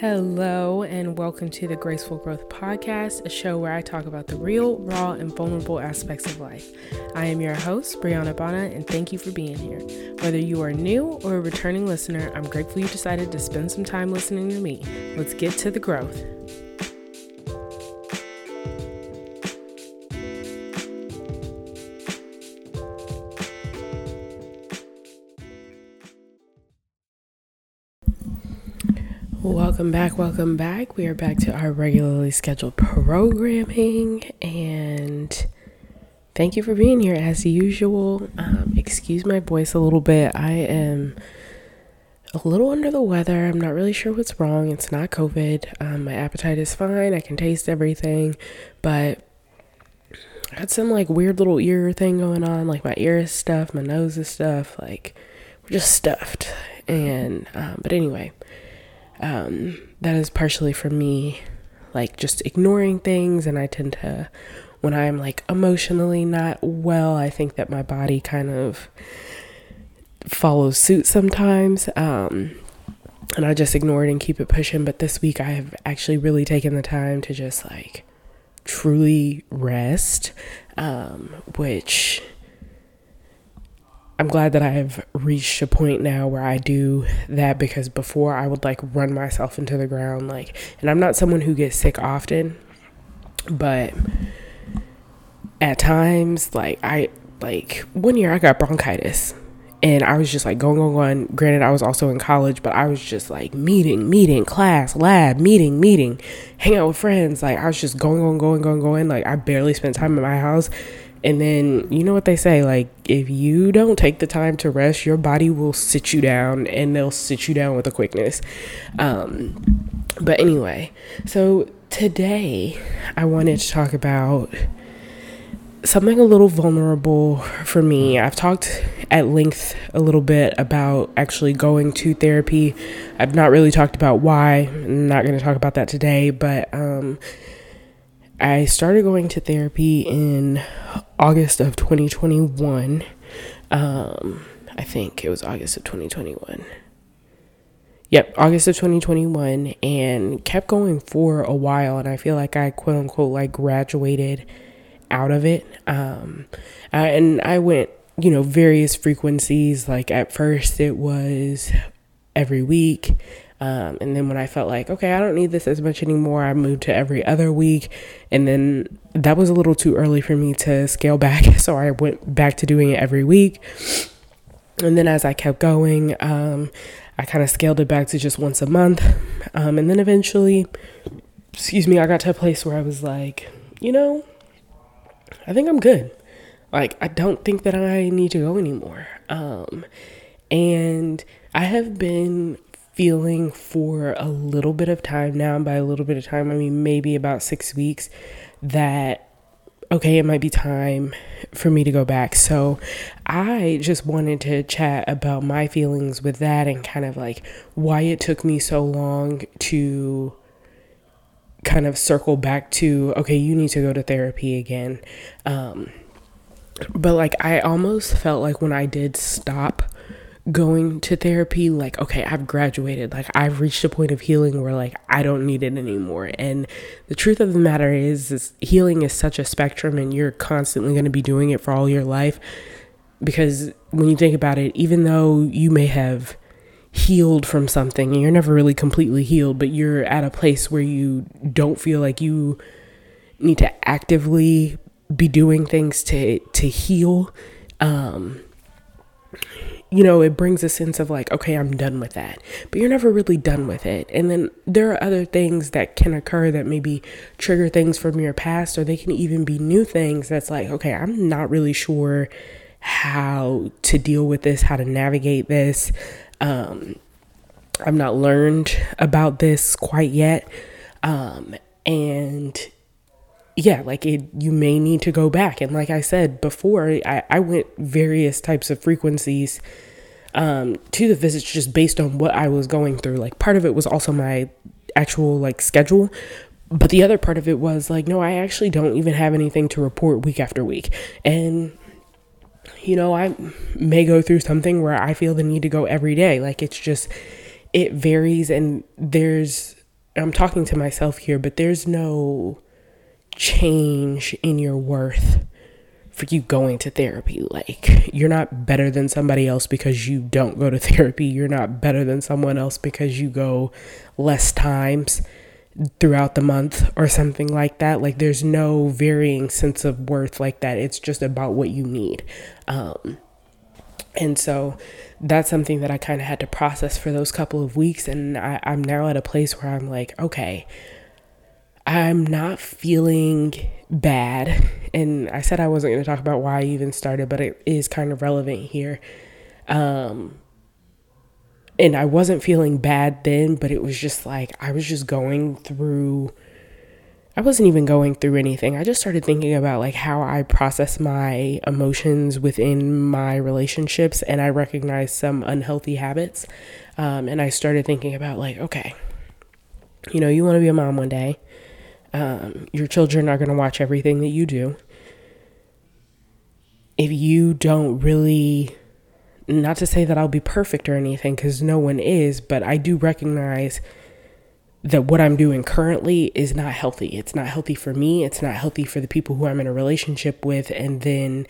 Hello, and welcome to the Graceful Growth Podcast, a show where I talk about the real, raw, and vulnerable aspects of life. I am your host, Brianna Bana, and thank you for being here. Whether you are new or a returning listener, I'm grateful you decided to spend some time listening to me. Let's get to the growth. Welcome back, welcome back. We are back to our regularly scheduled programming, and thank you for being here as usual. Um, excuse my voice a little bit. I am a little under the weather. I'm not really sure what's wrong. It's not COVID. Um, my appetite is fine. I can taste everything, but I had some like weird little ear thing going on. Like my ear is stuffed, my nose is stuffed. Like we're just stuffed. And um, but anyway um, that is partially for me, like just ignoring things. And I tend to, when I'm like emotionally not well, I think that my body kind of follows suit sometimes. Um, and I just ignore it and keep it pushing. But this week I have actually really taken the time to just like truly rest, um, which I'm glad that I have reached a point now where I do that because before I would like run myself into the ground like and I'm not someone who gets sick often but at times like I like one year I got bronchitis and I was just like going going going. Granted I was also in college but I was just like meeting meeting class lab meeting meeting hang out with friends. Like I was just going going going going going. Like I barely spent time in my house and then you know what they say like if you don't take the time to rest, your body will sit you down and they'll sit you down with a quickness. Um, but anyway, so today I wanted to talk about something a little vulnerable for me. I've talked at length a little bit about actually going to therapy. I've not really talked about why. I'm not going to talk about that today, but um, I started going to therapy in August of 2021. Um, I think it was August of 2021. Yep, August of 2021, and kept going for a while. And I feel like I quote unquote like graduated out of it. Um, and I went, you know, various frequencies. Like at first, it was every week. Um, and then when I felt like, okay, I don't need this as much anymore, I moved to every other week. And then that was a little too early for me to scale back. So I went back to doing it every week. And then as I kept going, um, I kind of scaled it back to just once a month. Um, and then eventually, excuse me, I got to a place where I was like, you know, I think I'm good. Like, I don't think that I need to go anymore. Um, and I have been feeling for a little bit of time now. And by a little bit of time, I mean maybe about six weeks that, okay, it might be time for me to go back. So I just wanted to chat about my feelings with that and kind of like why it took me so long to kind of circle back to, okay, you need to go to therapy again. Um, but like, I almost felt like when I did stop going to therapy like okay i've graduated. Like i've reached a point of healing where like i don't need it anymore. And the truth of the matter is, is healing is such a spectrum and you're constantly going to be doing it for all your life. Because when you think about it even though you may have healed from something and you're never really completely healed but you're at a place where you don't feel like you need to actively be doing things to to heal um you know, it brings a sense of like, okay, I'm done with that. But you're never really done with it. And then there are other things that can occur that maybe trigger things from your past, or they can even be new things that's like, okay, I'm not really sure how to deal with this, how to navigate this. Um, I've not learned about this quite yet. Um, and yeah, like it, you may need to go back. And like I said before, I, I went various types of frequencies um, to the visits just based on what I was going through. Like part of it was also my actual like schedule, but the other part of it was like, no, I actually don't even have anything to report week after week. And you know, I may go through something where I feel the need to go every day. Like it's just, it varies and there's I'm talking to myself here, but there's no change in your worth for you going to therapy. Like, you're not better than somebody else because you don't go to therapy. You're not better than someone else because you go less times throughout the month or something like that. Like, there's no varying sense of worth like that. It's just about what you need. Um, and so that's something that I kind of had to process for those couple of weeks. And I, I'm now at a place where I'm like, okay, I'm not feeling bad. And I said I wasn't going to talk about why I even started, but it is kind of relevant here. Um, and I wasn't feeling bad then, but it was just like I was just going through. I wasn't even going through anything. I just started thinking about like how I process my emotions within my relationships, and I recognized some unhealthy habits. Um, and I started thinking about like, okay, you know, you want to be a mom one day. Um, your children are going to watch everything that you do. If you don't really, not to say that I'll be perfect or anything, because no one is, but I do recognize that what I'm doing currently is not healthy. It's not healthy for me. It's not healthy for the people who I'm in a relationship with. And then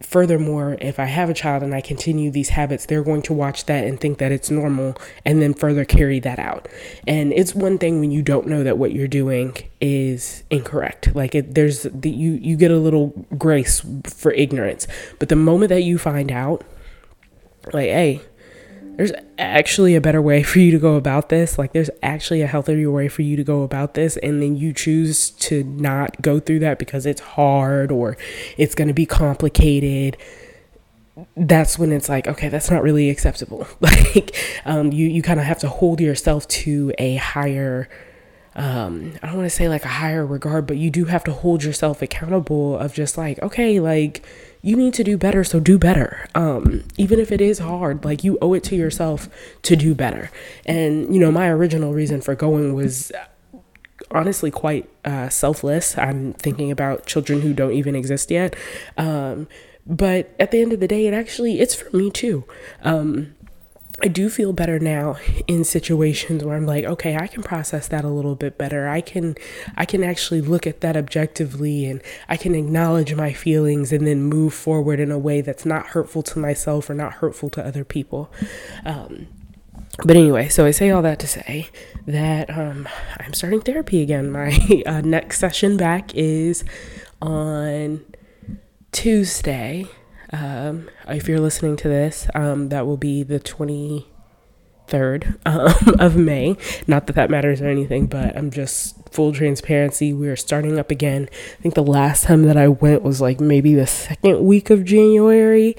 furthermore, if I have a child and I continue these habits, they're going to watch that and think that it's normal and then further carry that out. And it's one thing when you don't know that what you're doing is incorrect. Like it, there's the, you you get a little grace for ignorance. But the moment that you find out like, hey, there's actually a better way for you to go about this. Like, there's actually a healthier way for you to go about this. And then you choose to not go through that because it's hard or it's going to be complicated. That's when it's like, okay, that's not really acceptable. like, um, you, you kind of have to hold yourself to a higher, um, I don't want to say like a higher regard, but you do have to hold yourself accountable of just like, okay, like, you need to do better so do better. Um, even if it is hard like you owe it to yourself to do better. And you know my original reason for going was honestly quite uh, selfless. I'm thinking about children who don't even exist yet. Um, but at the end of the day it actually it's for me too. Um, I do feel better now in situations where I'm like, okay, I can process that a little bit better. I can I can actually look at that objectively and I can acknowledge my feelings and then move forward in a way that's not hurtful to myself or not hurtful to other people. Um, but anyway, so I say all that to say that um, I'm starting therapy again. My uh, next session back is on Tuesday. Um, if you're listening to this, um, that will be the 23rd um, of May. Not that that matters or anything, but I'm just full transparency. We are starting up again. I think the last time that I went was like maybe the second week of January.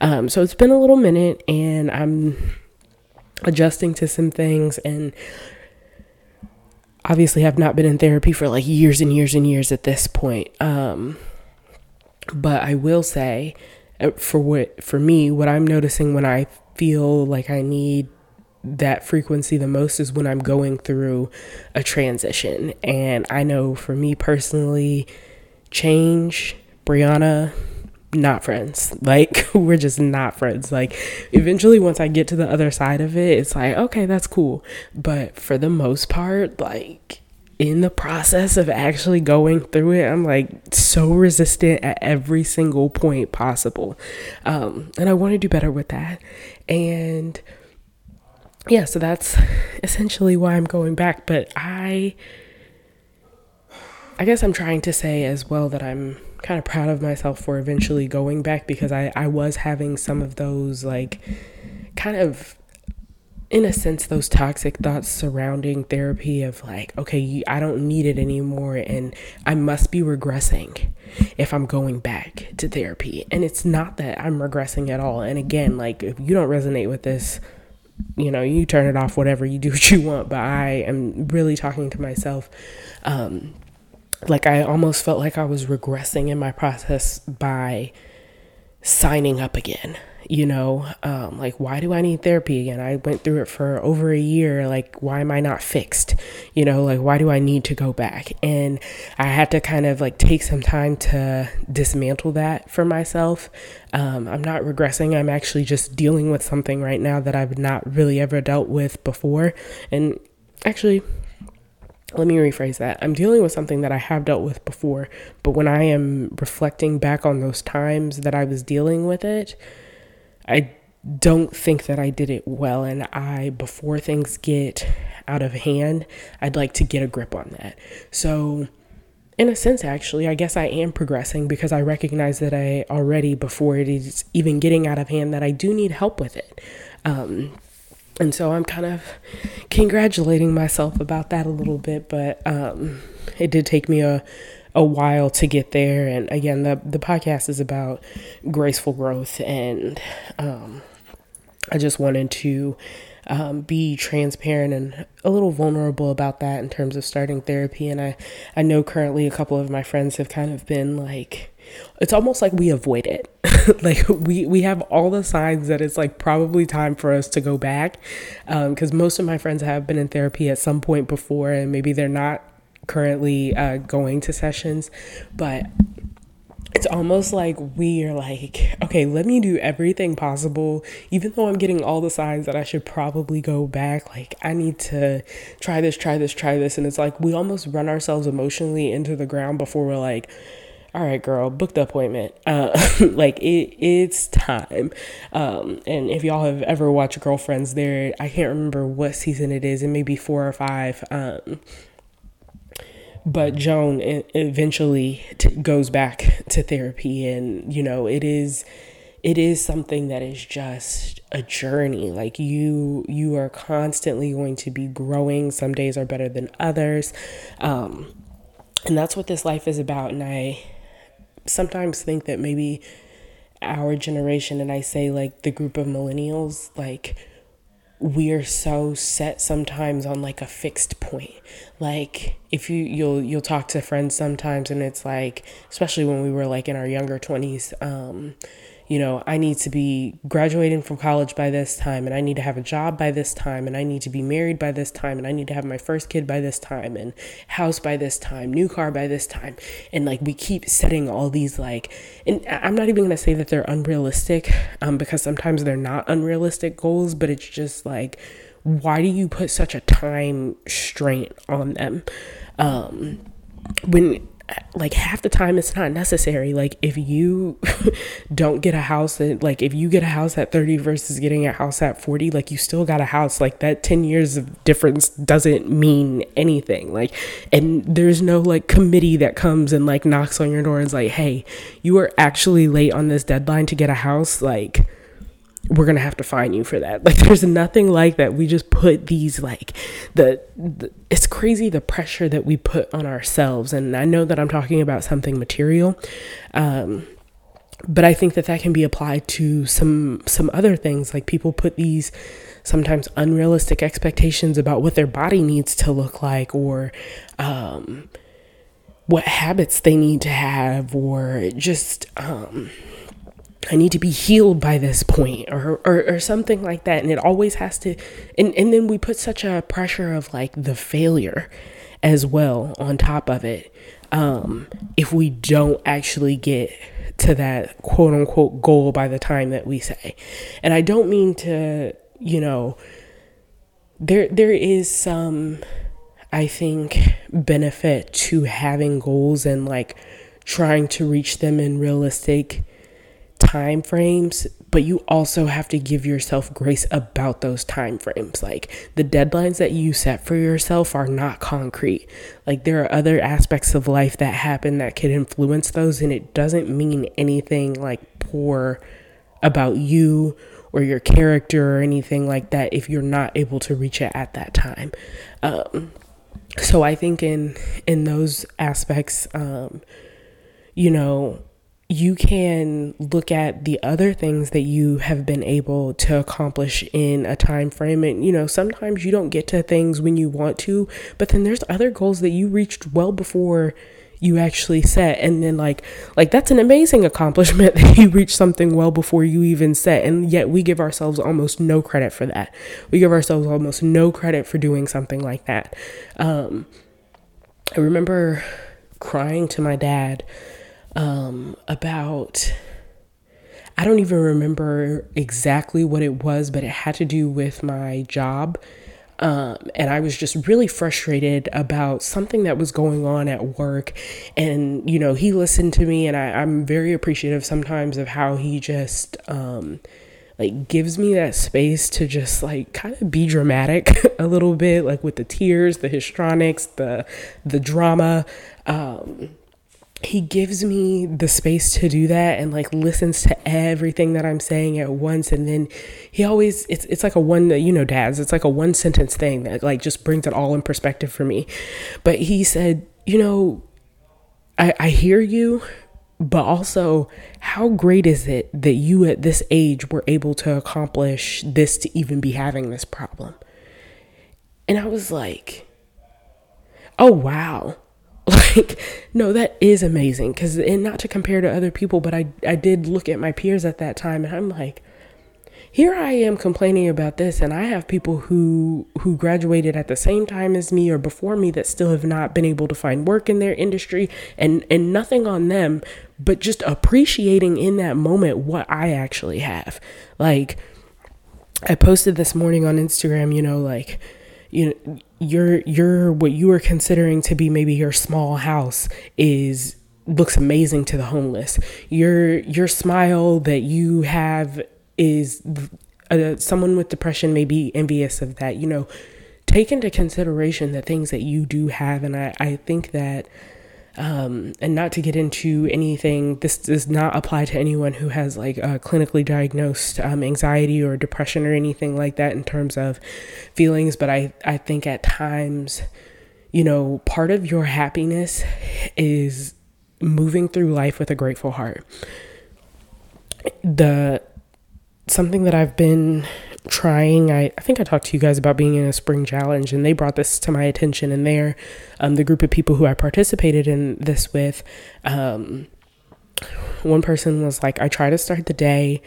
Um, so it's been a little minute and I'm adjusting to some things and obviously have not been in therapy for like years and years and years at this point. Um, but I will say Uh, for what for me what i'm noticing when i feel like i need that frequency the most is when i'm going through a transition. And i know for me personally change brianna not friends. Like we're just not friends. Like eventually once i get to the other side of it it's like okay that's cool. But for the most part like in the process of actually going through it, I'm like so resistant at every single point possible. Um, and I want to do better with that. And yeah, so that's essentially why I'm going back. But I, I guess I'm trying to say as well that I'm kind of proud of myself for eventually going back because I, I was having some of those like kind of in a sense, those toxic thoughts surrounding therapy of like, okay, I don't need it anymore, and I must be regressing if I'm going back to therapy. And it's not that I'm regressing at all. And again, like, if you don't resonate with this, you know, you turn it off, whatever, you do what you want. But I am really talking to myself. Um, like, I almost felt like I was regressing in my process by signing up again you know um, like why do i need therapy again? I went through it for over a year. Like why am i not fixed? You know like why do i need to go back? And i had to kind of like take some time to dismantle that for myself. Um, i'm not regressing. I'm actually just dealing with something right now that i've not really ever dealt with before. And actually let me rephrase that. I'm dealing with something that I have dealt with before, but when I am reflecting back on those times that I was dealing with it, I don't think that I did it well. And I, before things get out of hand, I'd like to get a grip on that. So, in a sense, actually, I guess I am progressing because I recognize that I already, before it is even getting out of hand, that I do need help with it. Um, and so I'm kind of congratulating myself about that a little bit, but um, it did take me a a while to get there. And again, the the podcast is about graceful growth, and um, I just wanted to um, be transparent and a little vulnerable about that in terms of starting therapy. And I I know currently a couple of my friends have kind of been like it's almost like we avoid it. like we we have all the signs that it's like probably time for us to go back. Because um, most of my friends have been in therapy at some point before, and maybe they're not currently uh, going to sessions, but it's almost like we are like, okay, let me do everything possible, even though I'm getting all the signs that I should probably go back. Like, I need to try this, try this, try this. And it's like we almost run ourselves emotionally into the ground before we're like, all right, girl, book the appointment. Uh, like it, it's time. Um, and if y'all have ever watched Girlfriends, there, I can't remember what season it is. It may be four or five. Um, but Joan eventually t- goes back to therapy, and you know it is, it is something that is just a journey. Like you, you are constantly going to be growing. Some days are better than others. Um, and that's what this life is about. And I, sometimes think that maybe our generation, and I say like the group of millennials, like we are so set sometimes on like a fixed point. Like if you you'll you'll talk to friends sometimes and it's like especially when we were like in our younger 20s um you know, I need to be graduating from college by this time, and I need to have a job by this time, and I need to be married by this time, and I need to have my first kid by this time, and house by this time, new car by this time. And like we keep setting all these, like, and I'm not even gonna say that they're unrealistic, um, because sometimes they're not unrealistic goals, but it's just like, why do you put such a time strain on them? Um, when like half the time it's not necessary. Like if you don't get a house at, like if you get a house at 30 versus getting a house at 40 like you still got a house. Like that 10 years of difference doesn't mean anything. Like and there's no like committee that comes and like knocks on your door and is like hey you are actually late on this deadline to get a house. Like we're gonna have to fine you for that. Like, there's nothing like that. We just put these like the, the, it's crazy the pressure that we put on ourselves. And I know that I'm talking about something material, um, but I think that that can be applied to some some other things. Like people put these sometimes unrealistic expectations about what their body needs to look like, or um, what habits they need to have, or just um, I need to be healed by this point or, or, or something like that. And it always has to, and, and then we put such a pressure of like the failure as well on top of it. Um, if we don't actually get to that quote unquote goal by the time that we say. And I don't mean to, you know, there, there is some, I think, benefit to having goals and like trying to reach them in realistic time frames but you also have to give yourself grace about those time frames. Like the deadlines that you set for yourself are not concrete. Like there are other aspects of life that happen that could influence those and it doesn't mean anything like poor about you or your character or anything like that if you're not able to reach it at that time. Um, so i think in in those aspects um, you know you can look at the other things that you have been able to accomplish in a time frame. And you know sometimes you don't get to things when you want to but then there's other goals that you reached well before you actually set. And then like like that's an amazing accomplishment that you reached something well before you even set. And yet we give ourselves almost no credit for that. We give ourselves almost no credit for doing something like that. Um i remember crying to my dad um, about I don't even remember exactly what it was, but it had to do with my job. Um, and I was just really frustrated about something that was going on at work. And, you know, he listened to me, and I, am very appreciative sometimes of how he just, um, like gives me that space to just like kind of be dramatic a little bit like with the tears the histrionics the the drama um he gives me the space to do that and like listens to everything that I'm saying at once. And then he always it's it's like a one you know dads it's like a one sentence thing that like just brings it all in perspective for me. But he said you know I I hear you but also how great is it that you at this age were able to accomplish this to even be having this problem? And I was like oh wow like no that is amazing because and not to compare to other people but i i did look at my peers at that time and i'm like here i am complaining about this and i have people who who graduated at the same time as me or before me that still have not been able to find work in their industry and and nothing on them but just appreciating in that moment what i actually have. Like i posted this morning on instagram you know like you know your your what you are considering to be maybe your small house is looks amazing to the homeless. Your your smile that you have is uh, someone with depression may be envious of that. You know, take into consideration the things that you do have, and I I think that um, and not to get into anything, this does not apply to anyone who has like a clinically diagnosed um, anxiety or depression or anything like that in terms of feelings. But I, I think at times, you know, part of your happiness is moving through life with a grateful heart. The something that I've been trying. I, I think I talked to you guys about being in a spring challenge, and they brought this to my attention. And there, um, the group of people who I participated in this with, um, one person was like, I try to start the day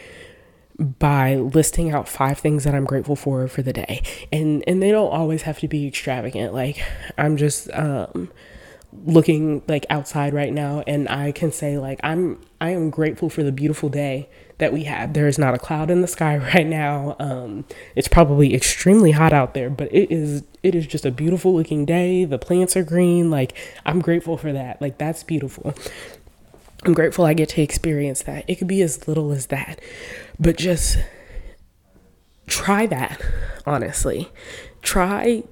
by listing out five things that I'm grateful for for the day. And and they don't always have to be extravagant. Like I'm just um looking like outside right now and I can say like I'm I am grateful for the beautiful day that we have. There is not a cloud in the sky right now. Um, it's probably extremely hot out there, but it is it is just a beautiful looking day. The plants are green. Like I'm grateful for that. Like that's beautiful. I'm grateful I get to experience that. It could be as little as that, but just try that. Honestly, try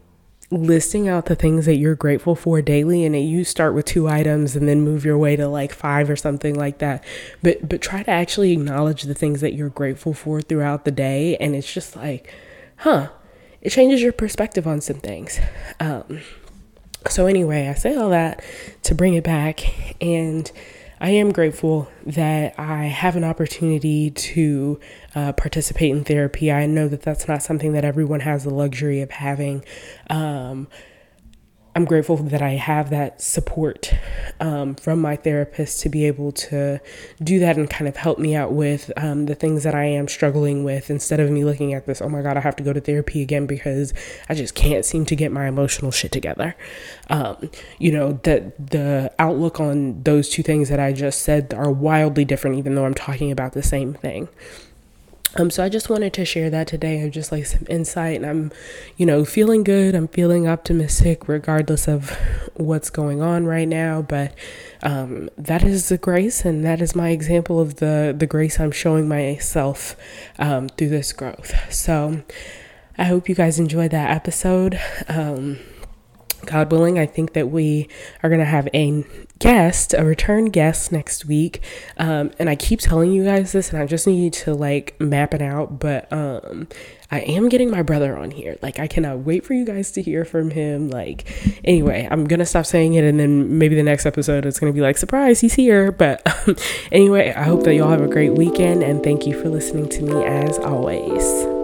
listing out the things that you're grateful for daily and you start with two items and then move your way to like five or something like that. But but try to actually acknowledge the things that you're grateful for throughout the day and it's just like huh it changes your perspective on some things. Um so anyway i say all that to bring it back and I am grateful that I have an opportunity to uh, participate in therapy. I know that that's not something that everyone has the luxury of having. Um, I'm grateful that I have that support um, from my therapist to be able to do that and kind of help me out with um, the things that I am struggling with instead of me looking at this, oh my God, I have to go to therapy again because I just can't seem to get my emotional shit together. Um, you know, that the outlook on those two things that I just said are wildly different, even though I'm talking about the same thing. Um, so I just wanted to share that today and just like some insight. And I'm, you know, feeling good. I'm feeling optimistic regardless of what's going on right now. But um, that is the grace, and that is my example of the the grace I'm showing myself um, through this growth. So I hope you guys enjoyed that episode. Um, God willing, I think that we are going to have a guest, a return guest next week. Um, and I keep telling you guys this, and I just need to like map it out. But um, I am getting my brother on here. Like, I cannot wait for you guys to hear from him. Like, anyway, I'm going to stop saying it, and then maybe the next episode it's going to be like, surprise, he's here. But um, anyway, I hope that y'all have a great weekend, and thank you for listening to me as always.